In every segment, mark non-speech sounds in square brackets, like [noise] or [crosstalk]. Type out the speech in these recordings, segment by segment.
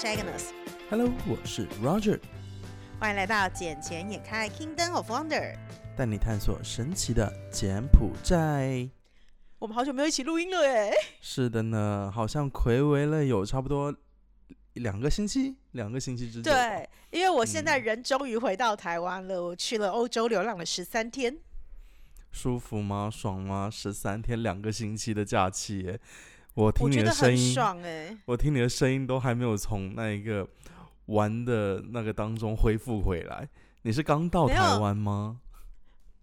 是 Agnes。Hello，我是 Roger，欢迎来到捡钱眼开 Kingdom of Wonder。带你探索神奇的柬埔寨。我们好久没有一起录音了哎。是的呢，好像暌违了有差不多两个星期，两个星期之久。对，因为我现在嗯人终于回到台湾了，我去了欧洲流浪了十三天。舒服吗？爽吗？十三天，两个星期的假期耶！我我听你的声音，爽哎。我听你的声音都还没有从那一个玩的那个当中恢复回来。你是刚到台湾吗？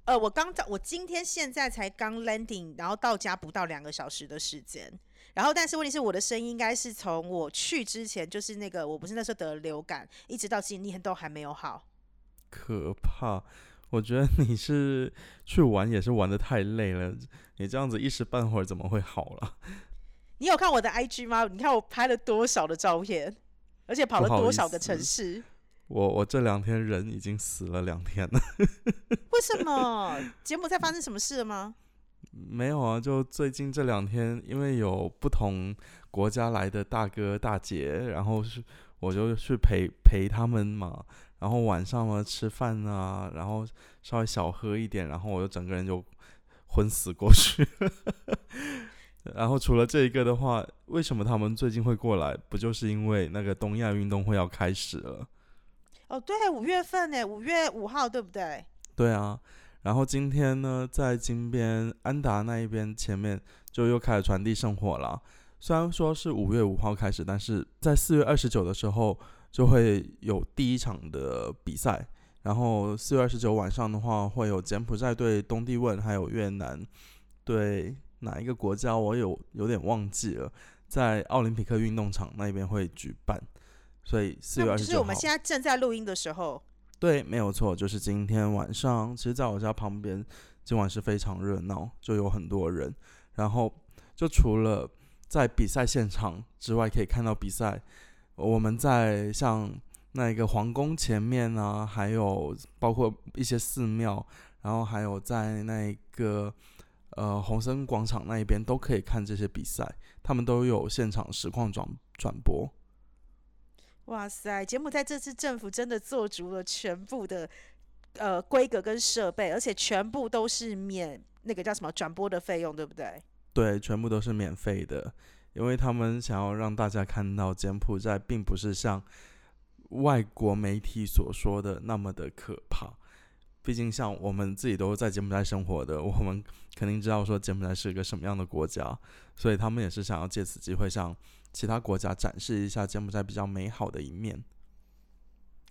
呃，我刚到，我今天现在才刚 landing，然后到家不到两个小时的时间。然后，但是问题是，我的声音应该是从我去之前，就是那个我不是那时候得了流感，一直到今天都还没有好。可怕！我觉得你是去玩也是玩的太累了，你这样子一时半会儿怎么会好了？你有看我的 IG 吗？你看我拍了多少的照片，而且跑了多少个城市？我我这两天人已经死了两天了，为什么？柬埔寨发生什么事了吗？[laughs] 没有啊，就最近这两天，因为有不同国家来的大哥大姐，然后是我就去陪陪他们嘛，然后晚上嘛吃饭啊，然后稍微小喝一点，然后我就整个人就昏死过去。然后除了这一个的话，为什么他们最近会过来？不就是因为那个东亚运动会要开始了？哦，对，五月份呢，五月五号，对不对？对啊，然后今天呢，在金边安达那一边前面就又开始传递圣火了。虽然说是五月五号开始，但是在四月二十九的时候就会有第一场的比赛。然后四月二十九晚上的话，会有柬埔寨对东帝汶，还有越南对哪一个国家，我有有点忘记了，在奥林匹克运动场那边会举办。所以四月二十九号，是我们现在正在录音的时候。对，没有错，就是今天晚上。其实在我家旁边，今晚是非常热闹，就有很多人。然后，就除了在比赛现场之外，可以看到比赛，我们在像那个皇宫前面啊，还有包括一些寺庙，然后还有在那个呃红森广场那一边，都可以看这些比赛，他们都有现场实况转转播。哇塞，柬埔寨这次政府真的做足了全部的呃规格跟设备，而且全部都是免那个叫什么转播的费用，对不对？对，全部都是免费的，因为他们想要让大家看到柬埔寨并不是像外国媒体所说的那么的可怕。毕竟，像我们自己都在柬埔寨生活的，我们肯定知道说柬埔寨是一个什么样的国家，所以他们也是想要借此机会向其他国家展示一下柬埔寨比较美好的一面。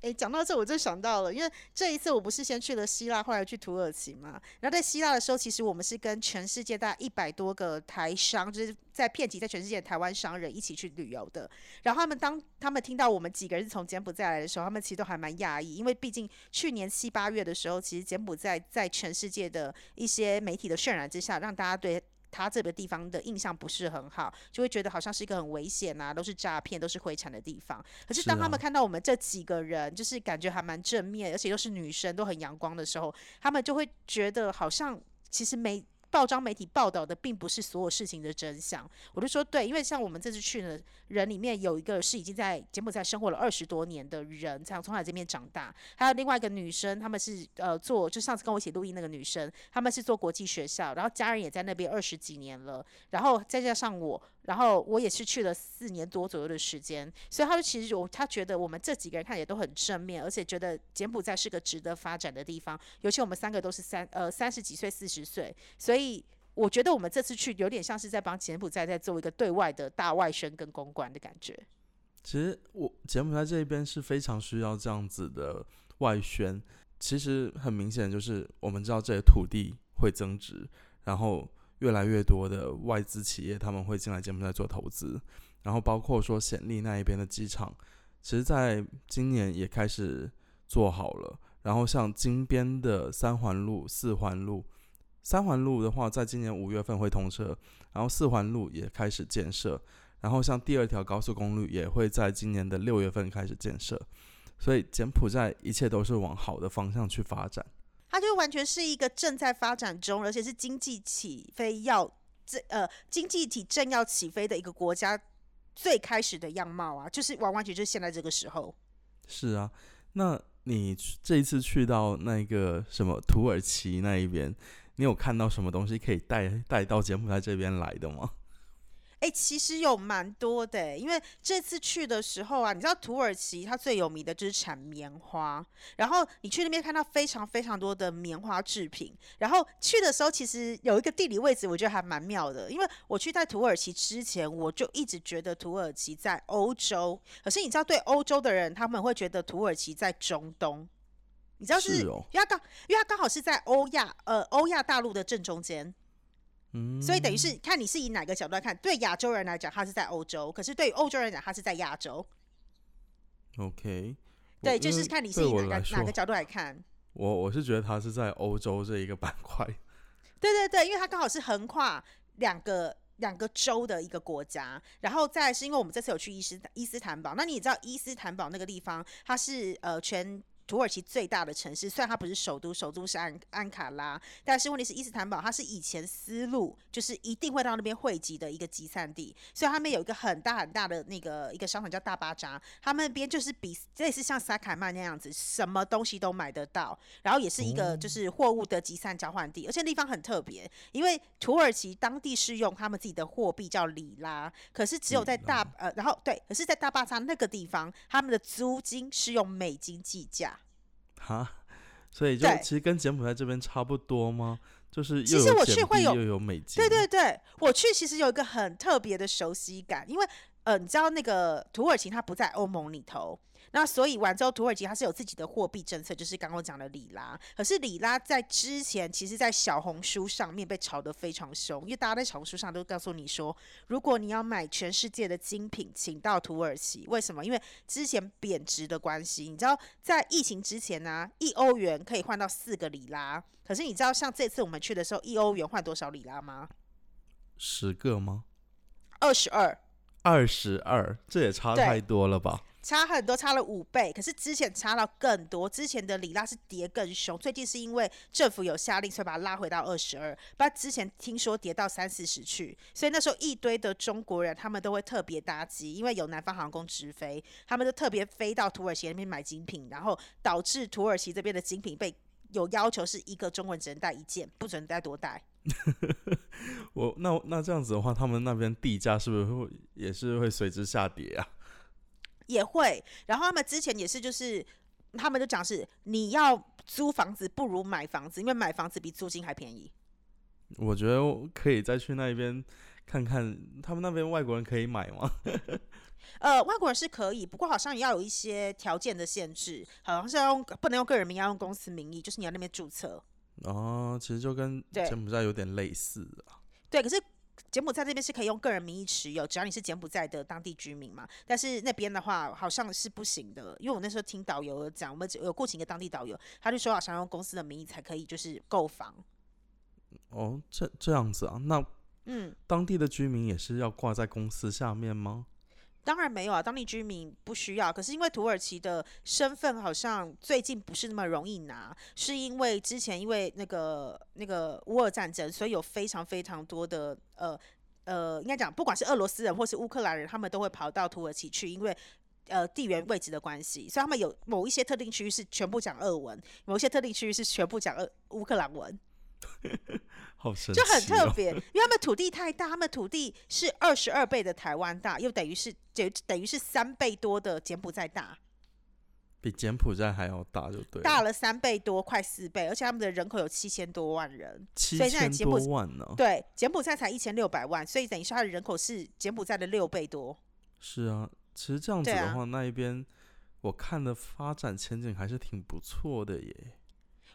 诶，讲到这我就想到了，因为这一次我不是先去了希腊，后来去土耳其嘛。然后在希腊的时候，其实我们是跟全世界大概一百多个台商，就是在遍及在全世界的台湾商人一起去旅游的。然后他们当他们听到我们几个人是从柬埔寨来的时候，他们其实都还蛮讶异，因为毕竟去年七八月的时候，其实柬埔寨在全世界的一些媒体的渲染之下，让大家对他这个地方的印象不是很好，就会觉得好像是一个很危险啊，都是诈骗，都是灰产的地方。可是是当他们啊看到我们这几个人，就是感觉还蛮正面，而且又是女生，都很阳光的时候，他们就会觉得好像其实媒报章媒体报道的并不是所有事情的真相。我就说对，因为像我们这次去的人里面有一个是已经在柬埔寨生活了二十多年的人，才从来这边长大，还有另外一个女生，他们是呃做就上次跟我一起录音那个女生，他们是做国际学校，然后家人也在那边二十几年了，然后再加上我，然后我也是去了四年多左右的时间，所以他就其实我他觉得我们这几个人看也都很正面，而且觉得柬埔寨是个值得发展的地方，尤其我们三个都是三呃三十几岁、四十岁，所以我觉得我们这次去有点像是在帮柬埔寨在做一个对外的大外宣跟公关的感觉。其实我柬埔寨这边是非常需要这样子的外宣。其实很明显，就是我们知道这些土地会增值，然后越来越多的外资企业他们会进来柬埔寨做投资，然后包括说显利那一边的机场，其实在今年也开始做好了。然后像金边的三环路、四环路，三环路的话，在今年五月份会通车，然后四环路也开始建设。然后像第二条高速公路也会在今年的六月份开始建设，所以柬埔寨一切都是往好的方向去发展。它就完全是一个正在发展中，而且是经济起飞要这呃经济体正要起飞的一个国家最开始的样貌啊，就是完完全就是现在这个时候。是啊，那你这一次去到那个什么土耳其那一边，你有看到什么东西可以带带到柬埔寨这边来的吗？哎，其实有蛮多的，因为这次去的时候啊，你知道土耳其它最有名的就是产棉花，然后你去那边看到非常非常多的棉花制品，然后去的时候其实有一个地理位置，我觉得还蛮妙的，因为我去在土耳其之前，我就一直觉得土耳其在欧洲，可是你知道对欧洲的人，他们会觉得土耳其在中东，你知道是，因为它刚，因为它刚好是在欧亚，呃，欧亚大陆的正中间。所以等于是看你是以哪个角度来看，对亚洲人来讲，他是在欧洲；可是对于欧洲人来讲，他是在亚洲。OK，对，就是看你是以哪个哪个角度来看。我我是觉得他是在欧洲这一个板块。对对对，因为它刚好是横跨两个两个州的一个国家，然后再是因为我们这次有去伊斯伊斯坦堡，那你也知道伊斯坦堡那个地方，它是呃全。土耳其最大的城市，虽然它不是首都，首都是安安卡拉，但是问题是伊斯坦堡，它是以前丝路就是一定会到那边汇集的一个集散地，所以他们有一个很大很大的那个一个商场叫大巴扎，他们那边就是比类似像萨卡曼那样子，什么东西都买得到，然后也是一个就是货物的集散交换地，而且地方很特别，因为土耳其当地是用他们自己的货币叫里拉，可是只有在大呃，然后对，可是在大巴扎那个地方，他们的租金是用美金计价。哈，所以就其实跟柬埔寨这边差不多吗？就是其实我去会有又有美金，对对对，我去其实有一个很特别的熟悉感，因为呃，你知道那个土耳其它不在欧盟里头。那所以，完之后，土耳其它是有自己的货币政策，就是刚刚讲的里拉。可是里拉在之前，其实在小红书上面被炒得非常凶，因为大家在小红书上都告诉你说，如果你要买全世界的精品，请到土耳其。为什么？因为之前贬值的关系。你知道，在疫情之前呢，一欧元可以换到四个里拉。可是你知道，像这次我们去的时候，一欧元换多少里拉吗？十个吗？二十二。二十二，这也差太多了吧？差很多，差了五倍。可是之前差到更多，之前的里拉是跌更凶。最近是因为政府有下令，所以把它拉回到二十二。不然之前听说跌到三四十去，所以那时候一堆的中国人他们都会特别搭机，因为有南方航空直飞，他们就特别飞到土耳其那边买精品，然后导致土耳其这边的精品被有要求是一个中国人只能带一件，不准带多带。[laughs] 我那那这样子的话，他们那边地价是不是会也是会随之下跌啊？[laughs] 也会，然后他们之前也是，就是他们就讲是你要租房子不如买房子，因为买房子比租金还便宜。我觉得可以再去那边看看，他们那边外国人可以买吗？[laughs] 呃，外国人是可以，不过好像也要有一些条件的限制，好像是要用不能用个人名，要用公司名义，就是你要那边注册。哦，其实就跟柬埔寨有点类似啊。对，可是。柬埔寨这边是可以用个人名义持有，只要你是柬埔寨的当地居民嘛。但是那边的话好像是不行的，因为我那时候听导游讲，我们有雇请一个当地导游，他就说好像用公司的名义才可以，就是购房。哦，这这样子啊？那嗯，当地的居民也是要挂在公司下面吗？当然没有啊，当地居民不需要。可是因为土耳其的身份好像最近不是那么容易拿，是因为之前因为那个那个乌俄战争，所以有非常非常多的呃呃，应该讲不管是俄罗斯人或是乌克兰人，他们都会跑到土耳其去，因为呃地缘位置的关系，所以他们有某一些特定区域是全部讲俄文，某一些特定区域是全部讲俄乌克兰文。[laughs] 就很特别，因为他们土地太大，他们土地是二十二倍的台湾大，又等于是就等于是三倍多的柬埔寨大，比柬埔寨还要大，就对，大了三倍多，快四倍，而且他们的人口有七千多万人，七千多万呢？对，柬埔寨才一千六百万，所以等于说它的人口是柬埔寨的六倍多。是啊，其实这样子的话，那一边我看的发展前景还是挺不错的耶。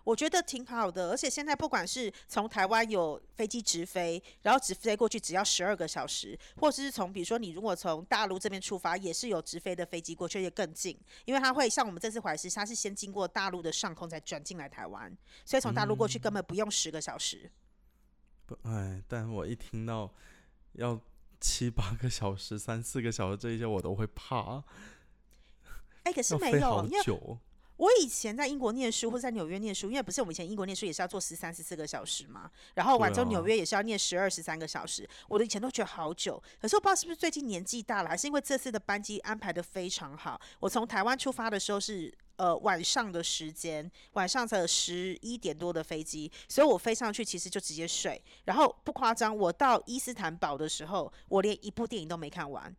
我觉得挺好的，而且现在不管是从台湾有飞机直飞，然后直飞过去只要十二个小时，或者是从比如说你如果从大陆这边出发，也是有直飞的飞机过去，也更近，因为它会像我们这次怀石，它是先经过大陆的上空才转进来台湾，所以从大陆过去根本不用十个小时。不，哎，但我一听到要七八个小时、三四个小时这一些，我都会怕。哎，可是没有，因为。我以前在英国念书或者在纽约念书，因为不是我们以前英国念书也是要做十三十四个小时嘛，然后完之后纽约也是要念十二十三个小时。我的以前都觉得好久，可是我不知道是不是最近年纪大了，还是因为这次的班机安排的非常好。我从台湾出发的时候是呃晚上的时间，晚上才十一点多的飞机，所以我飞上去其实就直接睡。然后不夸张，我到伊斯坦堡的时候，我连一部电影都没看完。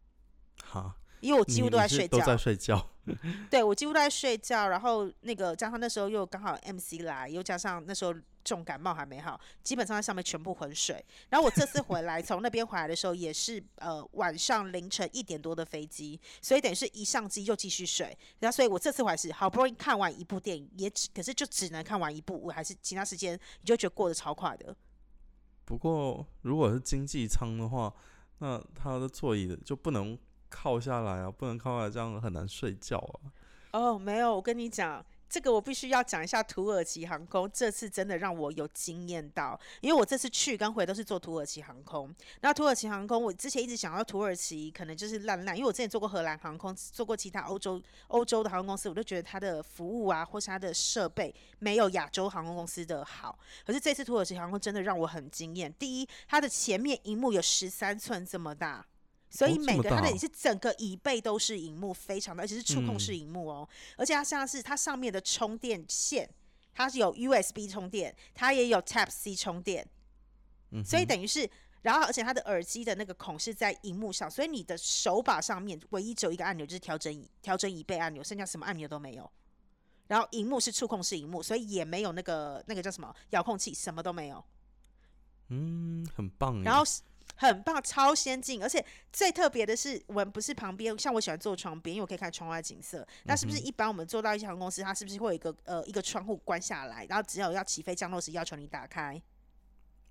哈。因为我几乎都在睡觉，都在睡觉。[laughs] 对，我几乎都在睡觉。然后那个加上那时候又刚好 MC 来，又加上那时候重感冒还没好，基本上在上面全部昏睡。然后我这次回来，从那边回来的时候也是呃晚上凌晨一点多的飞机，所以等于是一上机又继续睡。然后所以我这次还是好不容易看完一部电影，也只可是就只能看完一部，我还是其他时间你就觉得过得超快的。不过如果是经济舱的话，那他的座椅就不能。靠下来啊，不能靠下来，这样很难睡觉啊。哦，没有，我跟你讲，这个我必须要讲一下土耳其航空，这次真的让我有惊艳到，因为我这次去跟回都是坐土耳其航空。那土耳其航空，我之前一直想要土耳其，可能就是烂烂，因为我之前做过荷兰航空，做过其他欧洲欧洲的航空公司，我都觉得它的服务啊，或是它的设备没有亚洲航空公司的好。可是这次土耳其航空真的让我很惊艳。第一，它的前面荧幕有十三寸这么大。所以每个它的也是整个椅背都是荧幕，非常的，而且是触控式荧幕哦。而且它像是它上面的充电线，它是有 USB 充电，它也有 Type C 充电。嗯，所以等于是，然后而且它的耳机的那个孔是在荧幕上，所以你的手把上面唯一只有一个按钮，就是调整调整椅背按钮，剩下什么按钮都没有。然后荧幕是触控式荧幕，所以也没有那个那个叫什么遥控器，什么都没有。嗯，很棒。然后。很棒，超先进，而且最特别的是，我们不是旁边，像我喜欢坐窗边，因为我可以看窗外景色。那是不是一般我们坐到一些航空公司，它是不是会有一个呃一个窗户关下来，然后只有要起飞降落时要求你打开？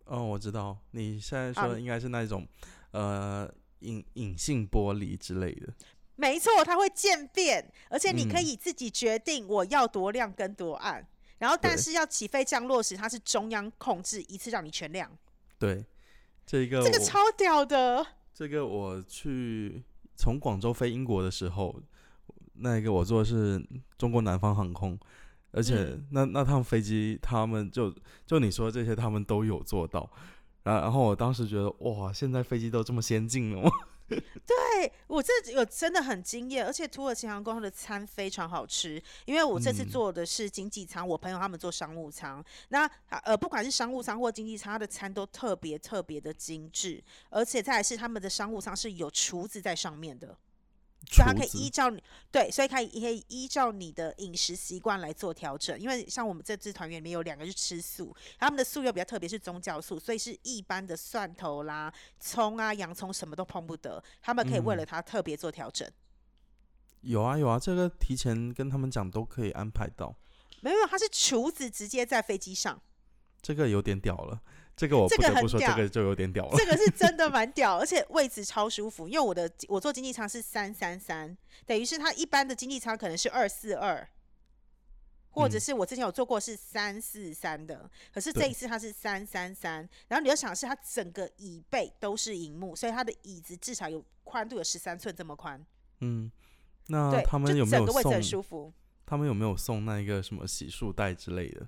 哦，我知道，你现在说的应该是那种呃隐隐性玻璃之类的。没错，它会渐变，而且你可以自己决定我要多亮跟多暗。然后，但是要起飞降落时，它是中央控制，一次让你全亮。对。这个这个超屌的。这个我去从广州飞英国的时候，那个我坐的是中国南方航空，而且那那趟飞机他们就就你说这些他们都有做到，然然后我当时觉得哇，现在飞机都这么先进了吗？[laughs] 对我这有真的很惊艳，而且土耳其航空的餐非常好吃。因为我这次坐的是经济舱，我朋友他们坐商务舱。那呃，不管是商务舱或经济舱，它的餐都特别特别的精致，而且再是他们的商务舱是有厨子在上面的。所以它可以依照你对，所以可以可以依照你的饮食习惯来做调整。因为像我们这支团员里面有两个是吃素，他们的素又比较特别，是宗教素，所以是一般的蒜头啦、葱啊、洋葱什么都碰不得。他们可以为了他特别做调整。有啊有啊，这个提前跟他们讲都可以安排到。没有，他是厨子直接在飞机上。这个有点屌了。这个我不得不说，这个就有点屌了。这个是真的 [laughs] 蛮屌，而且位置超舒服。因为我的我坐经济舱是三三三，等于是它一般的经济舱可能是二四二，或者是我之前有坐过是三四三的，可是这一次它是三三三。然后你要想是它整个椅背都是荧幕，所以它的椅子至少有宽度有十三寸这么宽。嗯，那他们有没有送？他们有没有送那一个什么洗漱袋之类的？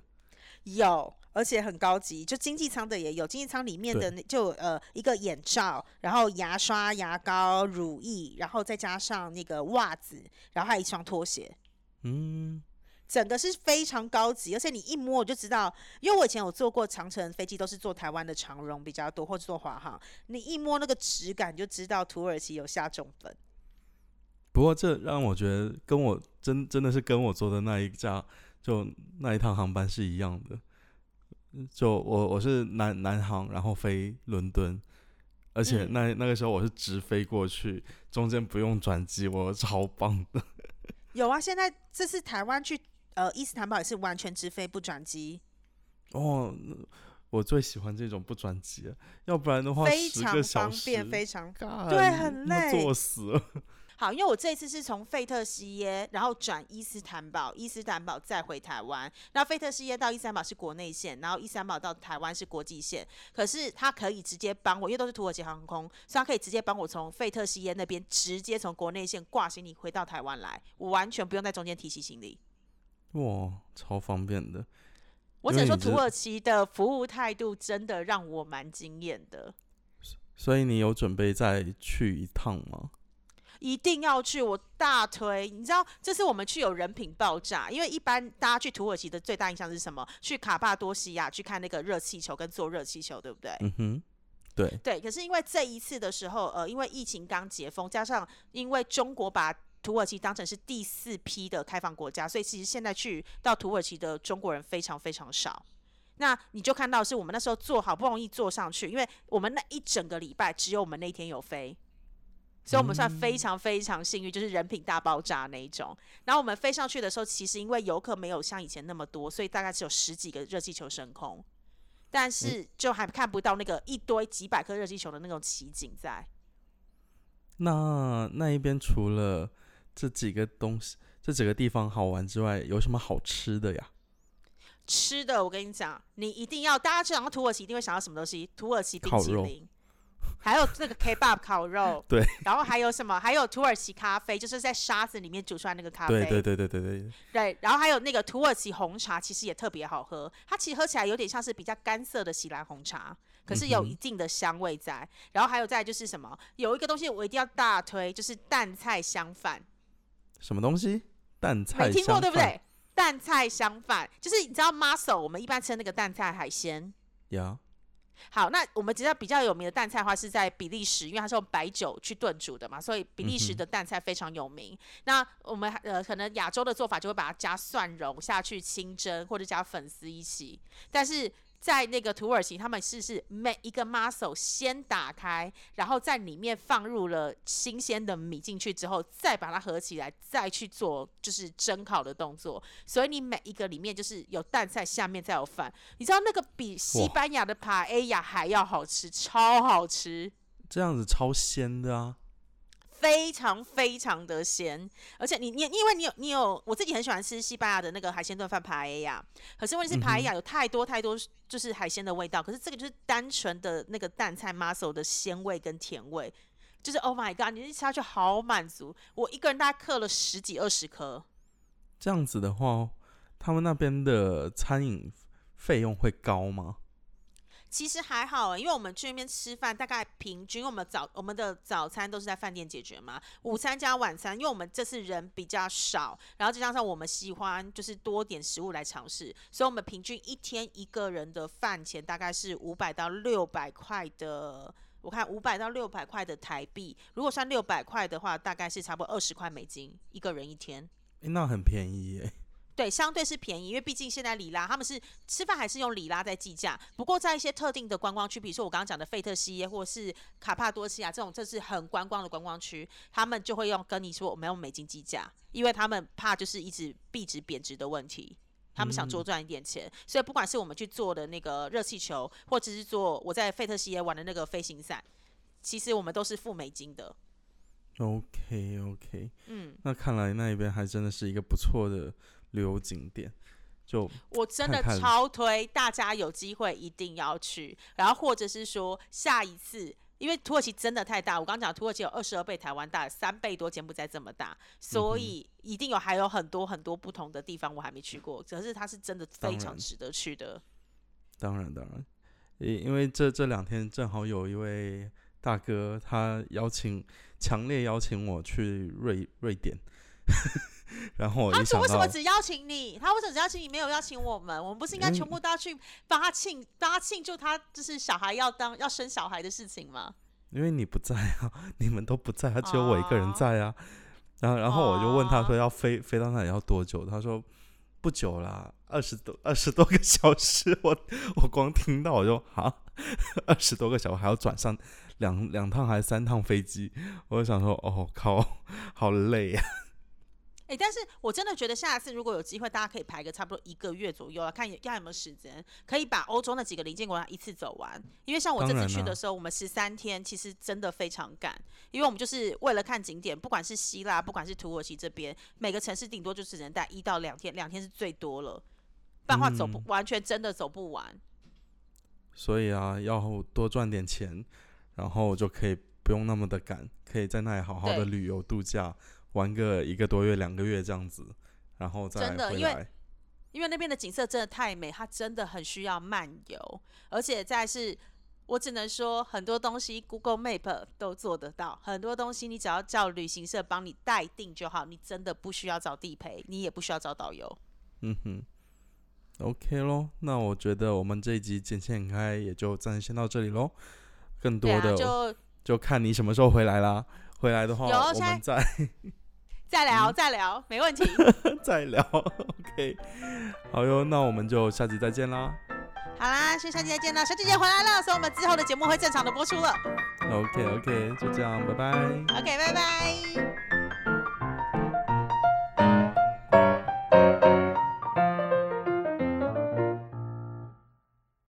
有。而且很高级，就经济舱的也有，经济舱里面的就呃一个眼罩，然后牙刷、牙膏、乳液，然后再加上那个袜子，然后还有一双拖鞋。嗯，整个是非常高级，而且你一摸我就知道，因为我以前有坐过长城飞机，都是坐台湾的长荣比较多，或者坐华航，你一摸那个质感就知道土耳其有下重本。不过这让我觉得跟我真真的是跟我坐的那一架就那一趟航班是一样的。就我我是南南航，然后飞伦敦，而且那那个时候我是直飞过去，中间不用转机，我超棒的。有啊，现在这次台湾去呃伊斯坦堡也是完全直飞不转机。哦，我最喜欢这种不转机，要不然的话非常方便，非常对，很累，坐死了。好，因为我这次是从费特西耶，然后转伊斯坦堡，伊斯坦堡再回台湾。那费特西耶到伊斯坦堡是国内线，然后伊斯坦堡到台湾是国际线。可是他可以直接帮我，因为都是土耳其航空，所以他可以直接帮我从费特西耶那边直接从国内线挂行李回到台湾来，我完全不用在中间提起行李。哇，超方便的。我只能说，土耳其的服务态度真的让我蛮惊艳的。所以你有准备再去一趟吗？一定要去，我大推。你知道，这次我们去有人品爆炸，因为一般大家去土耳其的最大印象是什么？去卡帕多西亚去看那个热气球跟坐热气球，对不对？嗯哼，对，对。可是因为这一次的时候，呃，因为疫情刚解封，加上因为中国把土耳其当成是第四批的开放国家，所以其实现在去到土耳其的中国人非常非常少。那你就看到是我们那时候坐好不容易坐上去，因为我们那一整个礼拜只有我们那天有飞，所以我们算非常非常幸运，就是人品大爆炸那一种。然后我们飞上去的时候，其实因为游客没有像以前那么多，所以大概只有十几个热气球升空，但是就还看不到那个一堆几百颗热气球的那种奇景在。那那一边除了这几个东西、这几个地方好玩之外，有什么好吃的呀？吃的，我跟你讲，你一定要，大家想到土耳其一定会想到什么东西？土耳其冰淇淋，还有那个 [laughs] kebab 烤肉，对，然后还有什么？还有土耳其咖啡，就是在沙子里面煮出来那个咖啡，对对对对对对，对然后还有那个土耳其红茶，其实也特别好喝，它其实喝起来有点像是比较干涩的喜兰红茶。可是有一定的香味在，然后还有再就是什么？有一个东西我一定要大推，就是蛋菜香饭。什么东西？蛋菜没听过对不对？蛋菜香饭就是你知道 mussel，我们一般吃那个蛋菜海鲜。呀，好，那我们知道比较有名的蛋菜的话是在比利时，因为它是用白酒去炖煮的嘛，所以比利时的蛋菜非常有名。那我们呃可能亚洲的做法就会把它加蒜蓉下去清蒸，或者加粉丝一起，但是。在那个土耳其，他们是是每一个 muscle 先打开，然后在里面放入了新鲜的米进去之后，再把它合起来，再去做就是蒸烤的动作。所以你每一个里面就是有蛋菜，下面再有饭。你知道那个比西班牙的帕埃亚还要好吃，超好吃，这样子超鲜的啊！非常非常的咸。而且你你因为你有你有，我自己很喜欢吃西班牙的那个海鲜炖饭帕 A 亚，可是问题是嗯哼帕 A 亚有太多太多就是海鲜的味道，可是这个就是单纯的那个蛋菜 mussel 的鲜味跟甜味。就是 Oh my God！你一吃下去好满足，我一个人大概嗑了十几二十颗，这样子的话，他们那边的餐饮费用会高吗？其实还好，因为我们去那边吃饭，大概平均我们早我们的早餐都是在饭店解决嘛，午餐加晚餐，因为我们这次人比较少，然后再加上我们喜欢就是多点食物来尝试，所以我们平均一天一个人的饭钱大概是五百到六百块的。我看五百到六百块的台币，如果算六百块的话，大概是差不多二十块美金一个人一天。诶那很便宜耶。对，相对是便宜，因为毕竟现在里拉他们是吃饭还是用里拉在计价。不过在一些特定的观光区，比如说我刚刚讲的费特西耶或是卡帕多西亚这种，这是很观光的观光区，他们就会用跟你说我们用美金计价，因为他们怕就是一直币值贬值的问题。他们想多赚一点钱，所以不管是我们去做的那个热气球，或者是做我在费特西耶玩的那个飞行伞，其实我们都是付美金的。OK OK，嗯，那看来那一边还真的是一个不错的旅游景点。就我真的超推，大家有机会一定要去。然后或者是说下一次，因为土耳其真的太大，我刚讲土耳其有二十二倍台湾大，三倍多柬埔寨这么大，所以一定有还有很多很多不同的地方我还没去过，可是它是真的非常值得去的。当然当然，因因为这这两天正好有一位大哥，他邀请强烈邀请我去瑞瑞典，然后我他一想到为什么只邀请你？他为什么只邀请你，没有邀请我们？我们不是应该嗯全部都要去帮他庆，帮他庆祝他就是小孩要当要生小孩的事情吗？因为你不在啊，[laughs] 你们都不在，他只有我一个人哦在啊。然后，然后我就问他哦说要飞飞到那里要多久？他说不久啦，二十多二十多个小时。[laughs] 我我光听到我就啊，二十多个小时还要转上两两趟还是三趟飞机？我就想说，哦靠，好累呀、哎、但是我真的觉得下次如果有机会，大家可以排个差不多一个月左右啊，看有看有没有时间，可以把欧洲那几个邻近国家一次走完。因为像我这次去的时候，我们十三天，其实真的非常赶，因为我们就是为了看景点，不管是希腊，不管是土耳其这边，每个城市顶多就只能待一到两天，两天是最多了，不然的话走不、嗯完全真的走不完。所以啊，要多赚点钱，然后就可以不用那么的赶，可以在那里好好的旅游度假，玩个一个多月、两个月这样子，然后再真的因为回来。因为那边的景色真的太美，它真的很需要漫游，而且再是，我只能说很多东西 Google Map 都做得到，很多东西你只要叫旅行社帮你代订就好，你真的不需要找地陪，你也不需要找导游。嗯哼，OK 咯，那我觉得我们这一集剪线开也就暂时先到这里喽。更多的就就看你什么时候回来啦。回来的话，我们再再聊再聊，没问题。[laughs] 再聊，[laughs] OK。好哟，那我们就下集再见啦。好啦，下期再见啦，小姐姐回来了，所以我们之后的节目会正常的播出了。OK OK，就这样，拜拜。OK，拜拜。